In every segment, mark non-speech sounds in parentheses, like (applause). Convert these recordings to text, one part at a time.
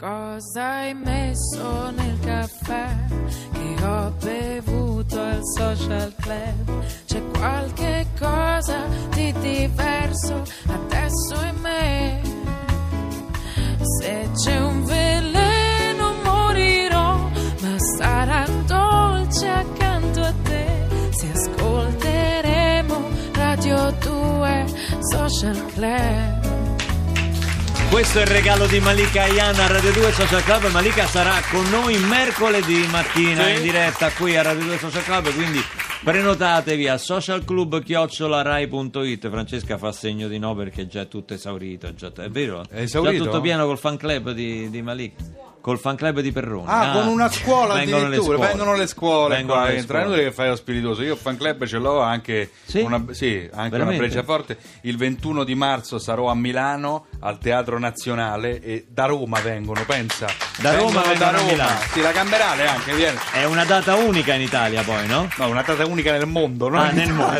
cosa hai messo nel caffè che ho bevuto al social club? C'è qualche cosa di diverso adesso in me. Se c'è un veleno morirò, ma sarà dolce accanto a te. Se ascolteremo Radio 2 Social Club. Questo è il regalo di Malika Ayana a Radio 2 Social Club. Malika sarà con noi mercoledì mattina Sì. in diretta qui a Radio 2 Social Club, quindi prenotatevi a socialclub.rai.it. Francesca fa segno di no perché già è tutto esaurito. è Già, è vero? È esaurito? Già tutto pieno col fan club di, di Malika. Col fan club di Perroni. Ah, con una scuola vengono le addirittura, scuole. vengono le scuole Vengono qua, le entra. È scuole. inutile che fai lo spiritoso. Io fan club ce l'ho anche, Sì? una, sì, anche una breccia forte. Il 21 di marzo sarò a Milano al Teatro Nazionale e da Roma vengono, pensa. Da Roma Vengono da vengono a Roma. Milano. Sì, la Camberale anche viene. È una data unica in Italia poi, no? No, una data unica nel mondo, no? Ah, nel mondo.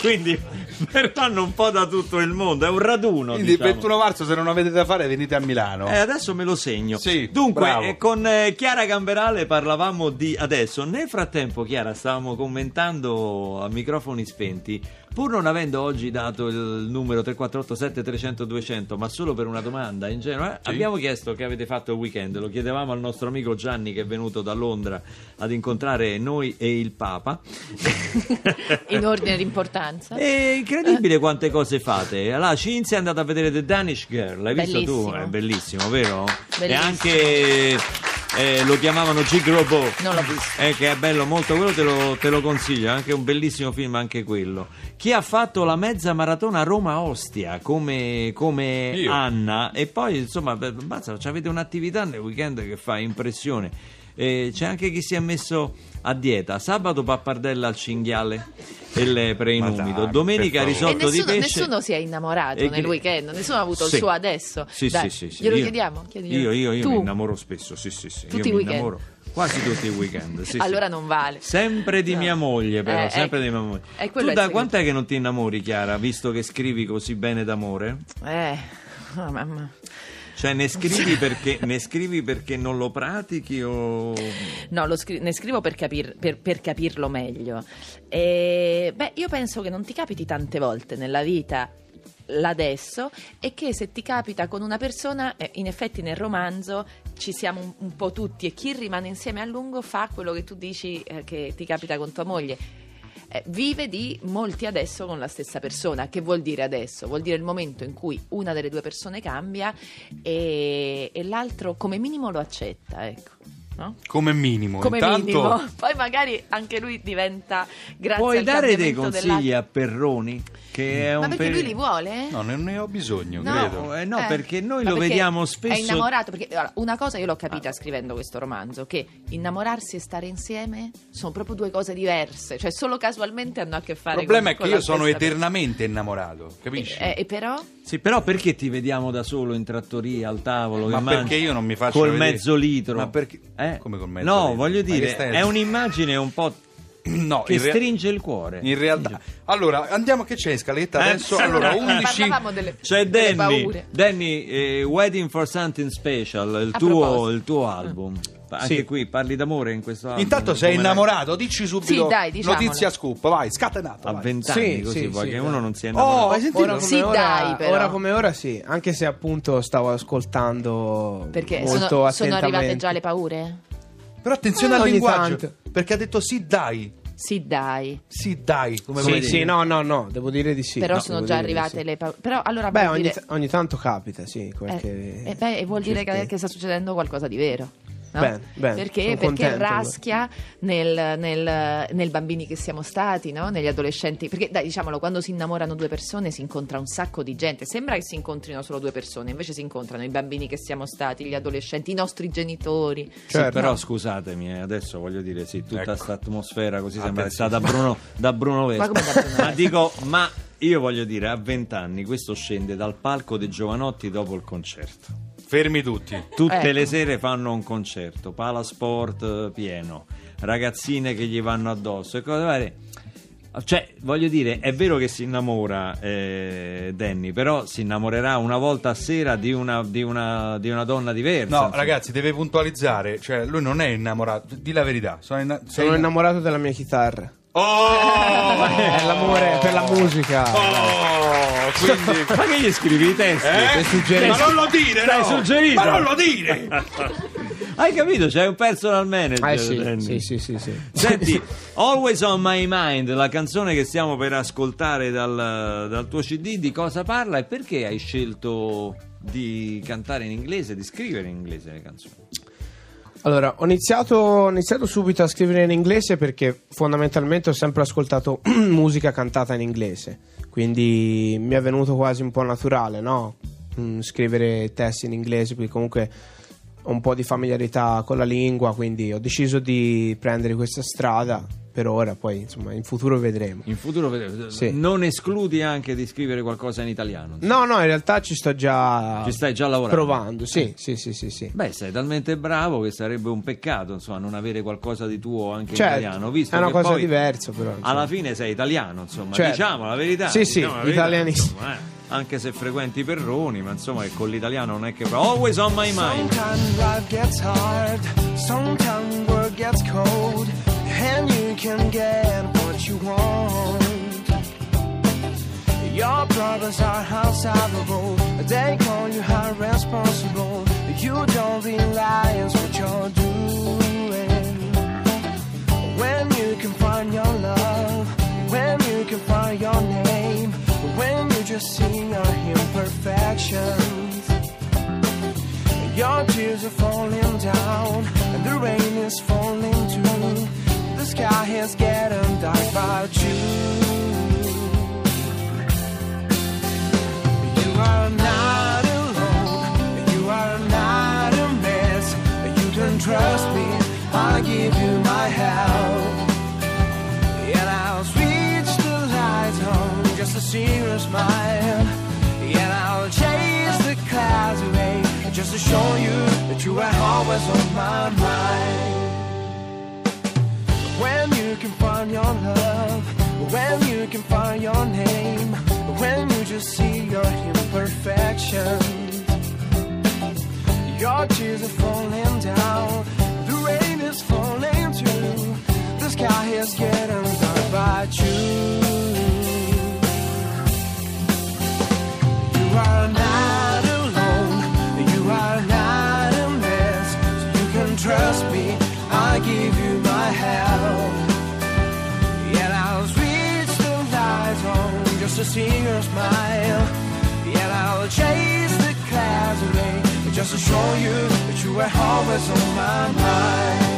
Quindi (laughs) verranno un po' da tutto il mondo, è un raduno. Quindi il diciamo. 21 marzo se non avete da fare venite a Milano. Eh, adesso me lo segno. Sì, Dunque, eh, con eh, Chiara Gamberale parlavamo di adesso. Nel frattempo, Chiara, stavamo commentando a microfoni spenti. Pur non avendo oggi dato il numero 3487 300 200, ma solo per una domanda ingenua, Sì. abbiamo chiesto che avete fatto il weekend. Lo chiedevamo al nostro amico Gianni che è venuto da Londra ad incontrare noi e il Papa. (laughs) in ordine di importanza. È incredibile quante cose fate. Allora, Cinzia è andata a vedere The Danish Girl, l'hai visto tu? Bellissimo. È bellissimo, vero? E Bellissimo. anche eh, lo chiamavano Gig Robot. Non l'ho visto. Eh, che è bello molto, quello te lo, te lo consiglio, è anche un bellissimo film anche quello. Chi ha fatto la mezza maratona Roma-Ostia come, come. Anna e poi insomma, beh, basta, avete un'attività nel weekend che fa impressione. Eh, c'è anche chi si è messo a dieta. Sabato pappardella al cinghiale e lepre in umido. Domenica risotto di nessuno, pesce. nessuno si è innamorato E nel weekend, nessuno ha avuto Sì. il suo adesso. Sì, Dai, sì, sì, sì. Glielo Io- chiediamo? Chiediglielo. Io, io, io Tu? mi innamoro spesso, sì, sì, sì. Tutti io i mi weekend? innamoro quasi tutti i weekend. sì, sì. Allora non vale. Sempre di No. mia moglie, però, Eh, sempre ecco. di mia moglie. Tu è da segreto. quant'è che non ti innamori, Chiara, visto che scrivi così bene d'amore? Eh, oh, mamma. Cioè, ne scrivi perché, ne scrivi perché non lo pratichi o... No, lo scri- ne scrivo per, capir- per- per capirlo meglio. E, beh, io penso che non ti capiti tante volte nella vita l'adesso e che se ti capita con una persona, eh, in effetti nel romanzo ci siamo un, un po' tutti e chi rimane insieme a lungo fa quello che tu dici eh, che ti capita con tua moglie. Eh, vive di molti adesso con la stessa persona. Che vuol dire adesso? Vuol dire il momento in cui una delle due persone cambia e, e l'altro come minimo lo accetta, ecco. No? Come minimo. come Intanto, minimo. (laughs) Poi magari anche lui diventa grazie Puoi al dare dei consigli dell'altro. a Perroni? Che è Ma un perché peri- lui li vuole? No, non ne ho bisogno, No. credo. Eh, no, Eh. perché noi Ma lo perché vediamo È spesso... innamorato perché allora, una cosa io l'ho capita scrivendo questo romanzo: che innamorarsi e stare insieme sono proprio due cose diverse, cioè solo casualmente hanno a che Il fare problema con- è che io sono eternamente innamorato, capisci? persona. E, e però? Sì, però perché ti vediamo da solo in trattoria al tavolo? Ma perché mangi io non mi faccio col vedere? mezzo litro? Ma perché- Eh? come col mezzo No, litro? voglio Ma che dire, è un'immagine un po' (clears throat) No, che rea- stringe il cuore. in realtà. Allora, andiamo che c'è in scaletta Eh, adesso. sì. Allora, Eh, 11 Parlavamo delle, C'è Danny, paure. Danny eh, Wedding for Something Special, il tuo, il tuo album. Anche Sì. qui parli d'amore in questo album. Intanto sei innamorato, dici subito Sì, dai, diciamolo. notizia scoop, vai, scatenato. A vent'anni Sì, così, sì, poi sì, che dai. uno non si è Oh, innamorato. hai sentito? Ora come, Sì, ora, dai, però. ora come ora sì, anche se appunto stavo ascoltando Perché molto sono, sono arrivate già le paure? Però attenzione Eh, al linguaggio, tanto. perché ha detto sì, dai. Sì, dai. Sì, dai, come Sì, vuoi sì, no, no, no, devo dire di sì. però No, sono già arrivate sì. le paure. Però allora Beh, ogni, dire... ta- ogni tanto capita, sì, qualche... Eh, eh, beh, vuol dire che, che sta succedendo qualcosa di vero. No? Bene, bene, perché perché raschia nel, nel, nel bambini che siamo stati, no? negli adolescenti. Perché dai, diciamolo, quando si innamorano due persone si incontra un sacco di gente. Sembra che si incontrino solo due persone, invece si incontrano i bambini che siamo stati, gli adolescenti, i nostri genitori. Sì, Certo. però scusatemi, eh, adesso voglio dire, sì, tutta Ecco. questa atmosfera così sembra che sia Attenzione. da Bruno, da Bruno Vespa. Ma come da Bruno (laughs) Ma dico, ma io voglio dire, a vent'anni questo scende dal palco dei Giovanotti dopo il concerto. Fermi tutti. Tutte Ecco. le sere fanno un concerto, palasport eh, pieno, ragazzine che gli vanno addosso e cose varie. Cioè, voglio dire, è vero che si innamora eh, Danny, però si innamorerà una volta a sera di una, di una- di una donna diversa. No, insomma. ragazzi, deve puntualizzare. Cioè, lui non è innamorato. Di la verità. Sono, inna- Sono inna- innamorato della mia chitarra. Oh! (laughs) È l'amore per la musica. Oh, quindi... (laughs) Ma che gli scrivi i testi? Eh? Ti suggerisco- Ma non lo dire, no! suggerito? Ma non lo dire! (laughs) Hai capito? C'è un personal manager. Eh sì, sì, sì, sì, sì. Senti, Always on My Mind, la canzone che stiamo per ascoltare dal, dal tuo CD, di cosa parla e perché hai scelto di cantare in inglese, di scrivere in inglese le canzoni? Allora, ho iniziato, ho iniziato subito a scrivere in inglese perché fondamentalmente ho sempre ascoltato (clears throat) musica cantata in inglese, quindi mi è venuto quasi un po' naturale, no? Mm, scrivere testi in inglese, perché comunque ho un po' di familiarità con la lingua, quindi ho deciso di prendere questa strada per ora, poi insomma in futuro vedremo. In futuro vedremo. Sì. non escludi anche di scrivere qualcosa in italiano? No, no, in realtà ci sto già Ci stai già lavorando? provando, sì, sì, sì, sì, sì. Beh, sei talmente bravo che sarebbe un peccato, insomma, non avere qualcosa di tuo anche Certo, in italiano, visto è una cosa diversa però. insomma. Alla fine sei italiano, insomma, Certo. diciamo la verità. Sì, sì, diciamo la verità, italianissimo. insomma, eh. Anche se frequenti Perroni, ma insomma che con l'italiano non è che... Always on my mind. Sometimes life gets hard, sometimes work gets cold, and you can get what you want. Your problems are unsolvable, they call you irresponsible. You don't realize what you're when you just see your imperfections. Your tears are falling down, and the rain is falling too. The sky is getting dark about you. You are not alone, you are not a mess. You can trust me, to smile. And I'll chase the clouds away just to show you that you are always on my mind. When you can find your love, when you can find your name, when you just see your imperfections. Your tears are falling down, the rain is falling too. The sky is getting dark you. You your smile. Yet I'll chase the clouds away just to show you that you were always on my mind.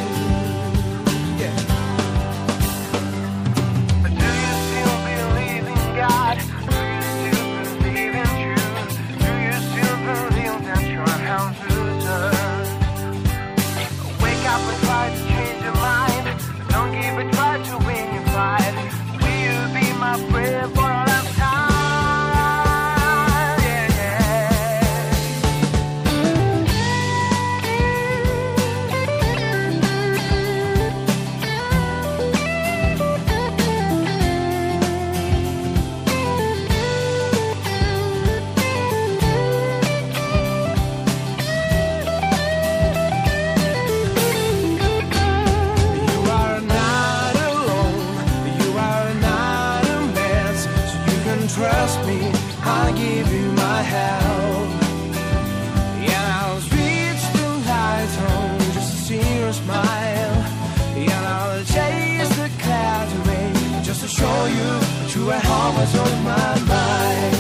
Always on my mind.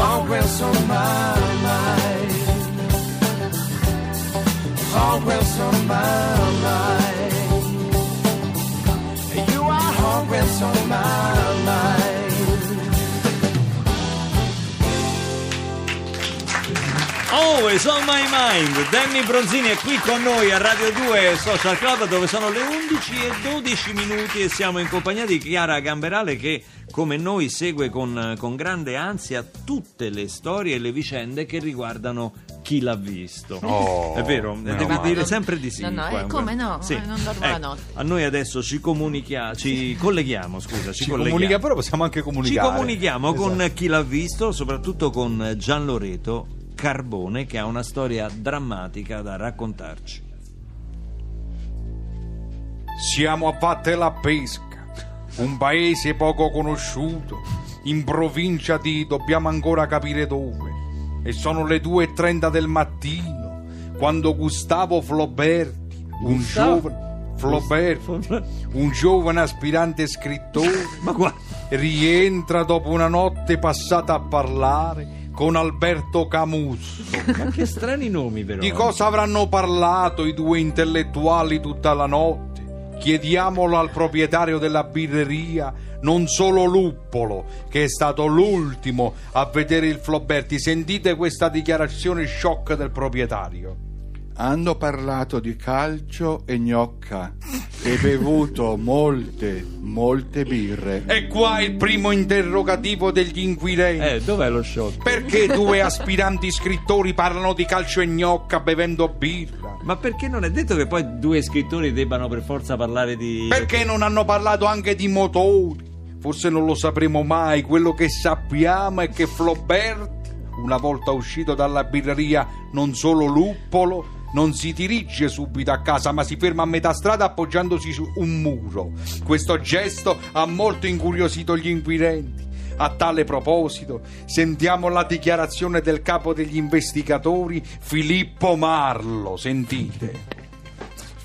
Always on my mind always on my mind. Always on my mind. Danny Bronzini è qui con noi a Radio 2 Social Club dove sono le 11 e 12 minuti e siamo in compagnia di Chiara Gamberale che come noi segue con, con grande ansia tutte le storie e le vicende che riguardano chi l'ha visto. Oh, è vero, devi dire sempre di sì. No, no, eh, qua. come no? Sì. Eh, non dormo la Ecco, notte. A noi adesso ci comunica, ci colleghiamo, scusa, ci, Ci colleghiamo. comunica, però possiamo anche Ci comunicare. comunichiamo con Esatto. chi l'ha visto, soprattutto con Gian Loreto Carbone che ha una storia drammatica da raccontarci. Siamo a Vatte la Pesca, un paese poco conosciuto, in provincia di dobbiamo ancora capire dove. E sono le 2.30 del mattino, quando Gustavo Floberti, un Gustavo? giovane... Floberti, un giovane aspirante scrittore, (laughs) Ma guarda, rientra dopo una notte passata a parlare con Alberto Camus. ma che strani nomi però. Di eh. cosa avranno parlato i due intellettuali tutta la notte? Chiediamolo al proprietario della birreria, non solo Luppolo, che è stato l'ultimo a vedere il Floberti. Sentite questa dichiarazione shock del proprietario. Hanno parlato di calcio e gnocca e bevuto molte, molte birre. E qua il primo interrogativo degli inquirenti. Eh, dov'è lo shock? Perché due (laughs) aspiranti scrittori parlano di calcio e gnocca bevendo birra? Ma perché non è detto che poi due scrittori debbano per forza parlare di... Perché non hanno parlato anche di motori? Forse non lo sapremo mai. Quello che sappiamo è che Flaubert, una volta uscito dalla birreria, non solo luppolo, non si dirige subito a casa, ma si ferma a metà strada appoggiandosi su un muro. Questo gesto ha molto incuriosito gli inquirenti. A tale proposito, sentiamo la dichiarazione del capo degli investigatori, Filippo Marlo. Sentite.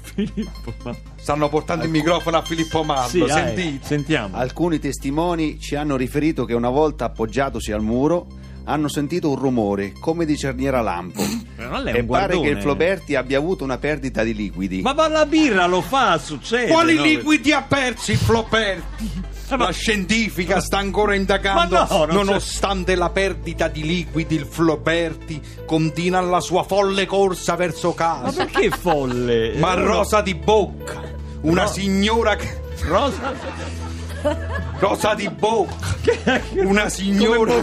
Filippo, ma- Stanno portando il microfono a Filippo Marlo. Sì, Sentite. sentiamo. Alcuni testimoni ci hanno riferito che una volta appoggiatosi al muro hanno sentito un rumore come di cerniera lampo e pare che il Floberti abbia avuto una perdita di liquidi. Ma va la birra lo fa, succede. Quali no? liquidi ha persi il Floberti? Eh, ma- La scientifica sta ancora indagando. Ma no, non c'è- Nonostante la perdita di liquidi, il Floberti continua la sua folle corsa verso Ma casa. perché folle? Ma Eh, rosa di bocca, una No. signora che. Rosa? Rosa di bocca, una signora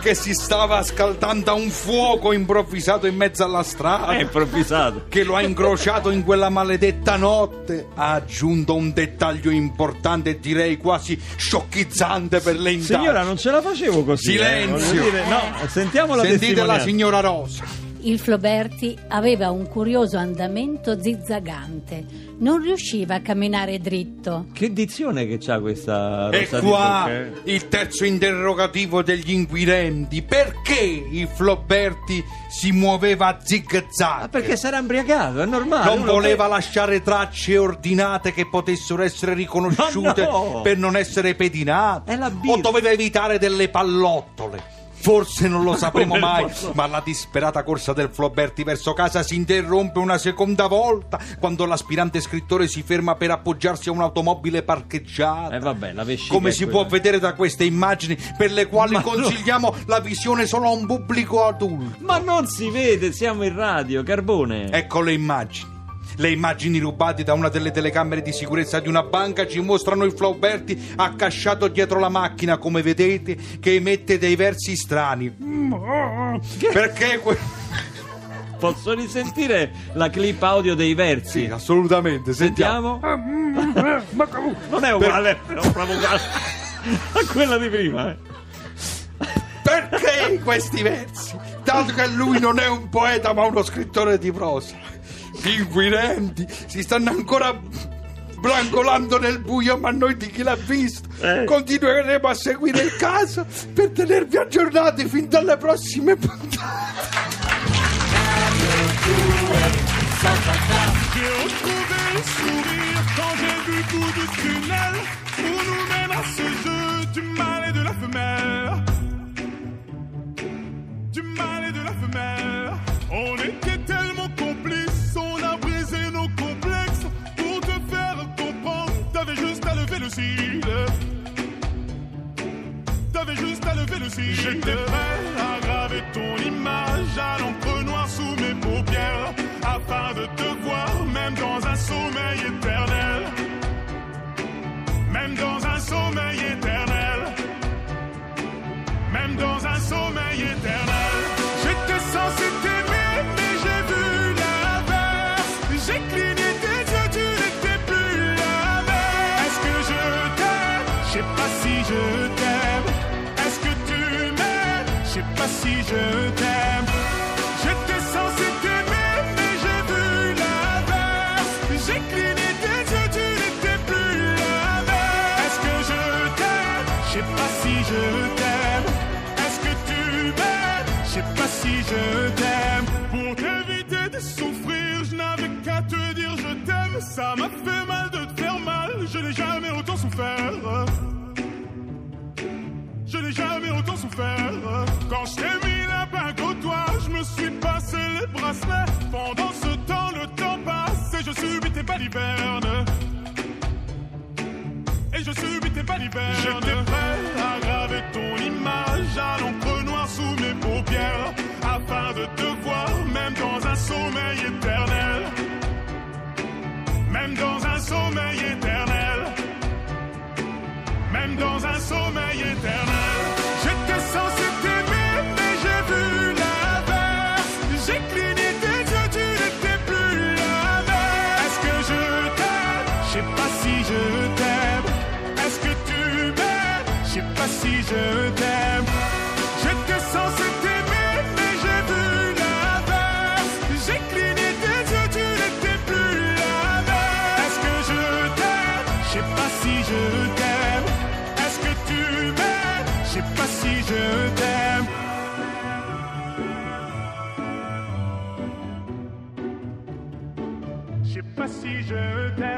che si stava scaldando a un fuoco improvvisato in mezzo alla strada. È improvvisato. che lo ha incrociato in quella maledetta notte ha aggiunto un dettaglio importante e direi quasi sciocchizzante per le indagini. Signora, non ce la facevo così. Silenzio. eh, dire, no, sentiamo la Sentite la signora Rosa. Il Floberti aveva un curioso andamento zizzagante, non riusciva a camminare dritto. Che dizione che c'ha questa E rosa di qua bocca, eh? il terzo interrogativo degli inquirenti. Perché il Floberti si muoveva a zig-zag? Ah, perché sarà imbriagato, è normale. non uno voleva che- lasciare tracce ordinate che potessero essere riconosciute Ma no! per non essere pedinate. È la birra. o doveva evitare delle pallottole. Forse non lo (laughs) sapremo mai, ma la disperata corsa del Floberti verso casa si interrompe una seconda volta quando l'aspirante scrittore si ferma per appoggiarsi a un'automobile parcheggiata. Eh vabbè, la vescica Come si può vedere da queste immagini per le quali Ma no. consigliamo la visione solo a un pubblico adulto. Ma non si vede, siamo in radio, Carbone. Ecco le immagini. Le immagini rubate da una delle telecamere di sicurezza di una banca ci mostrano il Flauberti accasciato dietro la macchina, come vedete, che emette dei versi strani. Perché que- (laughs) Posso risentire la clip audio dei versi? Sì, assolutamente, sentiamo. Sentiamo? (laughs) Non è uguale, però proprio uguale a quella di prima. eh. Perché questi versi? Dato che lui non è un poeta ma uno scrittore di prosa. Gli inquirenti si stanno ancora brancolando nel buio, ma noi di chi l'ha visto Eh. continueremo a seguire il caso per tenervi aggiornati fin dalle prossime puntate. J'ai retrouvé le T'avais juste à lever le cil. J'étais prêt Ça m'a fait mal de te faire mal, je n'ai jamais autant souffert. Je n'ai jamais autant souffert. Quand je t'ai mis la bague au doigt, je me suis passé les bracelets. Pendant ce temps, le temps passe et je subis tes balivernes. Et je subis tes balivernes. J'étais prêt si je t'aime. J'étais censé t'aimer, mais j'ai vu l'inverse. J'ai cligné tes yeux, tu n'étais plus la même. Est-ce que je t'aime? Je sais pas si je t'aime. Est-ce que tu m'aimes? Je sais pas si je t'aime. Je sais pas si je t'aime.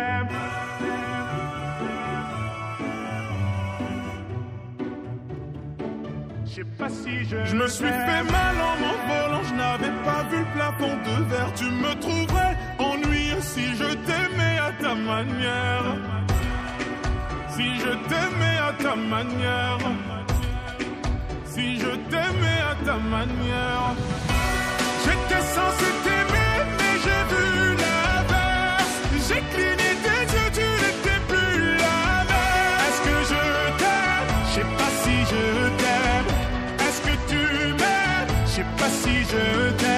Pas si je. Je me suis fait mal en m'envolant, je n'avais pas vu le plafond de verre. Tu me trouverais ennuyeux si je t'aimais à ta manière. Si je t'aimais à ta manière. Si je t'aimais à ta manière. Je t'aime.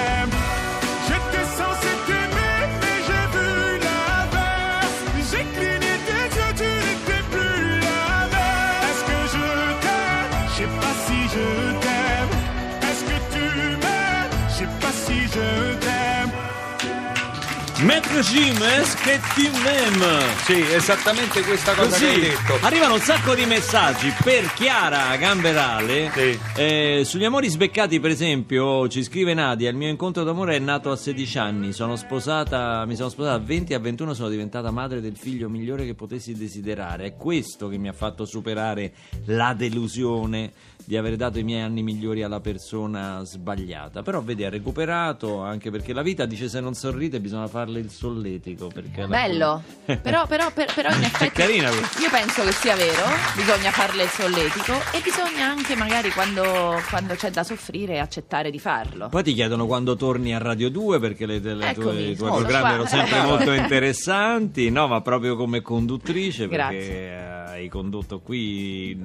Est-ce che tu m'aimes? Sì, esattamente questa cosa Così che hai detto. arrivano un sacco di messaggi per Chiara Gamberale. Sì. Eh, sugli amori sbeccati, per esempio, ci scrive Nadia: Il mio incontro d'amore è nato a 16 anni. Sono sposata, mi sono sposata a 20 e a 21 sono diventata madre del figlio migliore che potessi desiderare. È questo che mi ha fatto superare la delusione di aver dato i miei anni migliori alla persona sbagliata. Però vedi, ha recuperato anche perché la vita dice se non sorride bisogna farle il solletico. Perché Bello, (laughs) però, però, per- però in effetti carina questa. io penso che sia vero, bisogna farle il solletico e bisogna anche magari quando, quando c'è da soffrire accettare di farlo. Poi ti chiedono quando torni a Radio 2 perché le, le tue- Eccomi, i tuoi programmi erano sempre molto interessanti, no? Ma proprio come conduttrice (laughs) perché eh, hai condotto qui.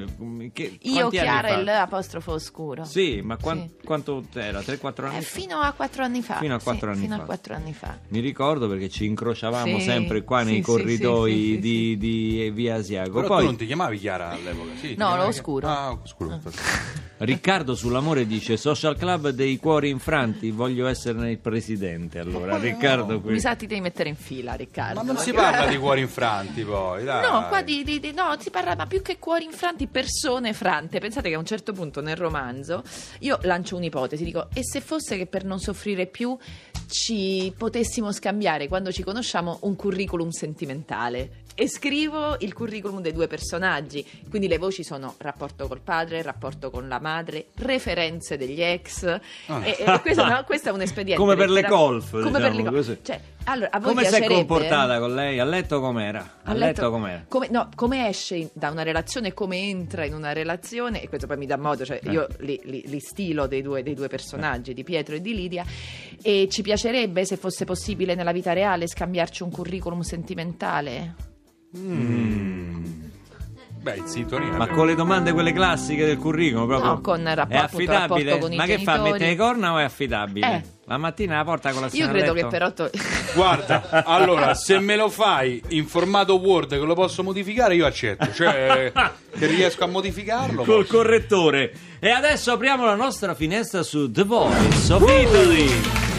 Che, Io, Chiara e l'apostrofo oscuro. Sì, ma quan- Sì. quanto era? 3-4 anni Eh, fa? fino a quattro anni fa. Fino a sì, quattro anni fino fa. a quattro anni fa. Mi ricordo perché ci incrociavamo Sì, sempre qua nei sì, corridoi sì, sì, di, sì. di Via Asiago. Però Poi tu non ti chiamavi Chiara all'epoca? Sì, No, Chiara. oscuro. Ah, oscuro. (laughs) Riccardo sull'amore dice Social Club dei cuori infranti, voglio esserne il presidente. Allora, Riccardo qui. Mi sa ti devi mettere in fila, Riccardo. Ma non si perché- parla di cuori infranti poi, dai. No, qua di, di- di- no, si parla ma più che cuori infranti, persone frante. Pensate che a un certo punto nel romanzo io lancio un'ipotesi, dico e se fosse che per non soffrire più ci potessimo scambiare quando ci conosciamo un curriculum sentimentale e scrivo il curriculum dei due personaggi, quindi le voci sono rapporto col padre, rapporto con la madre, referenze degli ex e, e questo, no, questo è un (laughs) espediente Come per le colf, come diciamo per le colf. così. Cioè, allora, a Come si è comportata con lei? A letto com'era? A, letto, com'era? come, no, come esce in- da una relazione, come entra in una relazione, e questo poi mi dà modo, cioè io li, li- li stilo dei due, dei due personaggi, di Pietro e di Lidia, e ci piacerebbe, se fosse possibile nella vita reale, scambiarci un curriculum sentimentale? Beh, in sintonia. Ma con le domande quelle classiche del curriculum proprio? No, con rapporto- È affidabile? rapporto con i Ma che fa? genitori. Mette le corna o è affidabile? Eh. La mattina la porta con la Io credo che però... to- (laughs) Guarda, allora, se me lo fai in formato Word che lo posso modificare, io accetto. Cioè, (laughs) che riesco a modificarlo. Col posso. correttore. E adesso apriamo la nostra finestra su The Voice of Italy.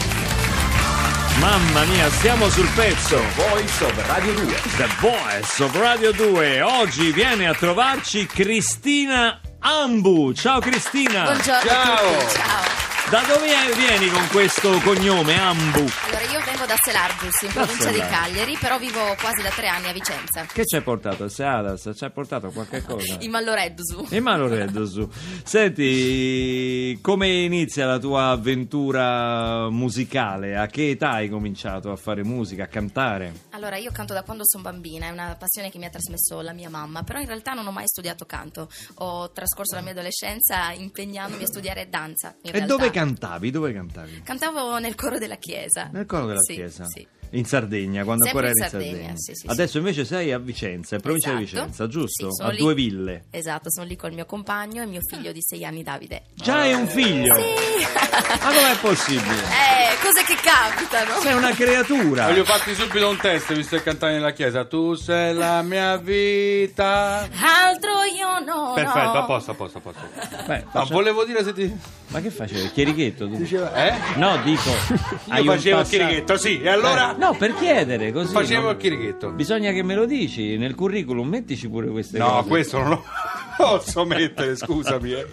Mamma mia, stiamo sul pezzo. Voice of Radio 2. The Voice of Radio 2. Oggi viene a trovarci Cristina Ambu. Ciao Cristina. Buongiorno Ciao. a tutti, ciao. Da dove vieni con questo cognome, Ambu? Allora, io vengo da Selargius, in provincia di. Cagliari, però vivo quasi da tre anni a Vicenza. Che ci hai portato a Seadas? Ci hai portato qualche (laughs) cosa? In Malloreddusu. E ma lo reddo su. Senti, come inizia la tua avventura musicale? A che età hai cominciato a fare musica, a cantare? Allora, io canto da quando sono bambina, è una passione che mi ha trasmesso la mia mamma, però in realtà non ho mai studiato canto. Ho trascorso la mia adolescenza impegnandomi a studiare danza. E dove cantavi? Dove cantavi? Cantavo nel coro della chiesa. Nel coro della Sì, chiesa? Sì. In Sardegna, quando Sempre ancora eri in Sardegna, Sardegna. sì, sì, sì. Adesso invece sei a Vicenza, in provincia di Esatto. Vicenza, giusto? Sì, a lì. due ville. Esatto, sono lì col mio compagno e mio figlio di sei anni, Davide. Già hai un figlio? Ma com'è possibile? Eh, cose che capitano. Sei una creatura. Voglio farti subito un test, visto che cantavi nella chiesa. Tu sei la mia vita. Altro io no. Perfetto, a posto, a posto, a posto. Beh, Ma volevo dire se ti. Ma che facevi? Il chierichetto tu? Eh? No, dico. (laughs) hai Io un facevo il chierichetto, sì, e allora? No, per chiedere così. Facevo no? il chierichetto. Bisogna che me lo dici nel curriculum, mettici pure queste No, cose. questo non lo (laughs) posso mettere, scusami. eh.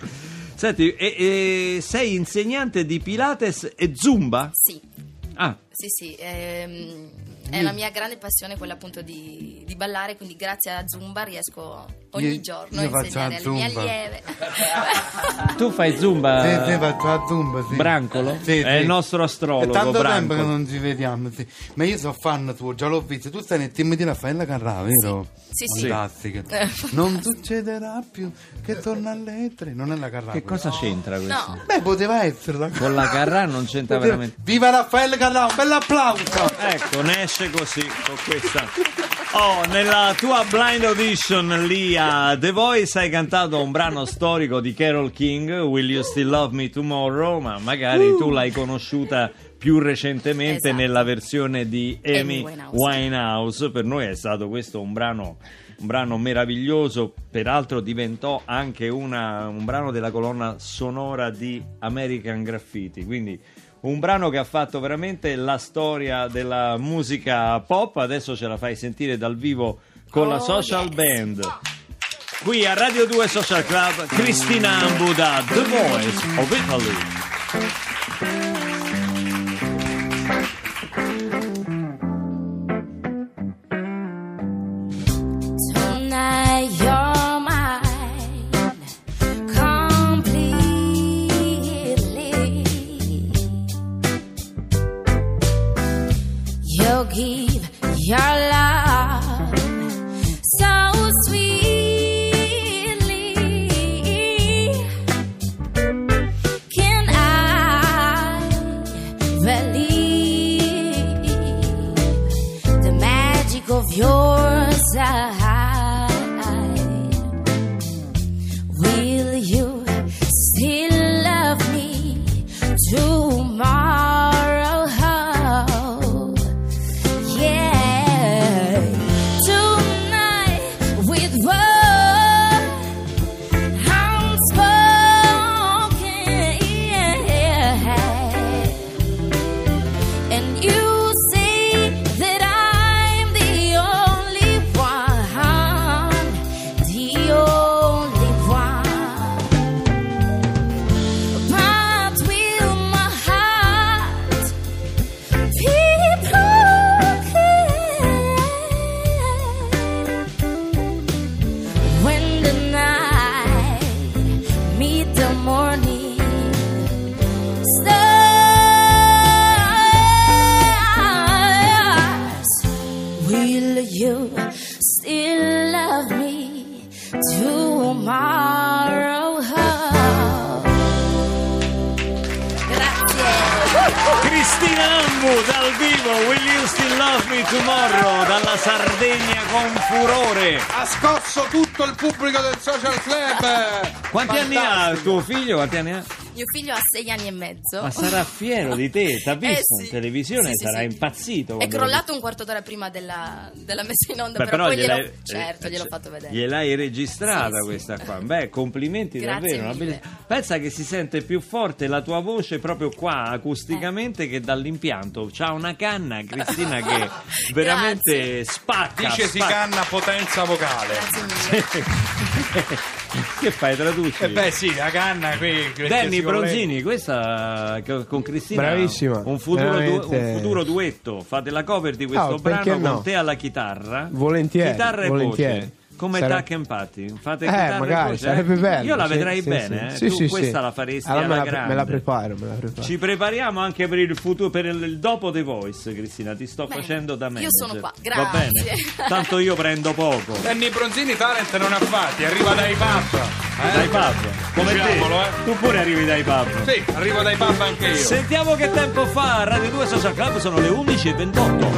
Senti, e- e sei insegnante di Pilates e Zumba? Sì, Ah, sì, sì. ehm, è la mia grande passione quella appunto di, di ballare, quindi grazie a Zumba riesco ogni Io- giorno io a insegnare alle mie Zumba. allieve. (laughs) tu fai Zumba? Sì, sì, faccio la zumba, sì. Brancolo? Sì, È sì. il nostro È astrologo, tanto tempo Brancolo. che non ci vediamo, sì. Ma io sono fan tuo, già l'ho visto. Tu stai nel team di Raffaella Carrà, vero? Sì, sì. Fantastica. (laughs) Eh, Non succederà più che torna alle tre. Non è la Carrà. Che cosa c'entra questo? No. Beh, poteva esserla. Con la Carrà non c'entra Poteva- veramente. Viva Raffaella Carrà, un bel applauso! Ecco, ne esce così con questa. Oh, nella tua blind audition lì a The Voice hai cantato un brano storico di Carol King, Will You Still Love Me Tomorrow? Ma magari tu l'hai conosciuta più recentemente Esatto. nella versione di Amy Amy Winehouse. Winehouse. Per noi è stato questo un brano. Un brano meraviglioso, peraltro diventò anche una- un brano della colonna sonora di American Graffiti, quindi un brano che ha fatto veramente la storia della musica pop, adesso ce la fai sentire dal vivo con la Oh, social yes. band. Qui a Radio 2 Social Club, Cristina Ambu da The Voice of Italy. Ambu dal vivo, Will You Still Love Me Tomorrow, dalla Sardegna con furore. Ha scosso tutto il pubblico del social club. Quanti anni ha tuo figlio? Quanti anni ha? Mio figlio ha sei anni e mezzo. Ma sarà fiero di te, t'ha visto Eh, sì. in televisione, Sì, sì, sarà sì. impazzito. È crollato un quarto d'ora prima della, della messa in onda, Beh, però, poi glielo, gliel'hai- certo, eh, gliel'ho cioè, fatto vedere. Gliel'hai registrata Sì, sì. questa qua. Beh, complimenti Grazie davvero. bellissima- Pensa che si sente più forte la tua voce proprio qua acusticamente che dall'impianto. C'ha una canna, Cristina, che (laughs) veramente spacca. Dice si canna potenza vocale. Grazie mille. (laughs) Che fai, traduci? Eh beh sì, la canna qui. Danny Bronzini, questa co- con Cristina Bravissima, un futuro, du- un futuro duetto. Fate la cover di questo perché brano no? con te alla chitarra. Volentieri, Chitarra e volentieri. voce. Come Sare- Tuck and Patty. Fate Eh, magari, voce, sarebbe bello. Io la vedrei sì, bene, sì. eh. Sì, tu sì, questa sì. la faresti Allora alla me la, grande. me la preparo, me la preparo. Ci prepariamo anche per il futuro, per il, dopo The Voice, Cristina. Ti sto Bene, facendo da io manager. sono qua, Va bene. grazie. (laughs) Tanto io prendo poco. Danny Bronzini talent non ha fatti, arriva dai pub. Eh? Dai pub. Come Diciamolo, te. eh. Tu pure arrivi dai pub. Sì, arrivo dai pub anche io. Sentiamo che tempo fa. Radio 2 Social Club sono le 11.28.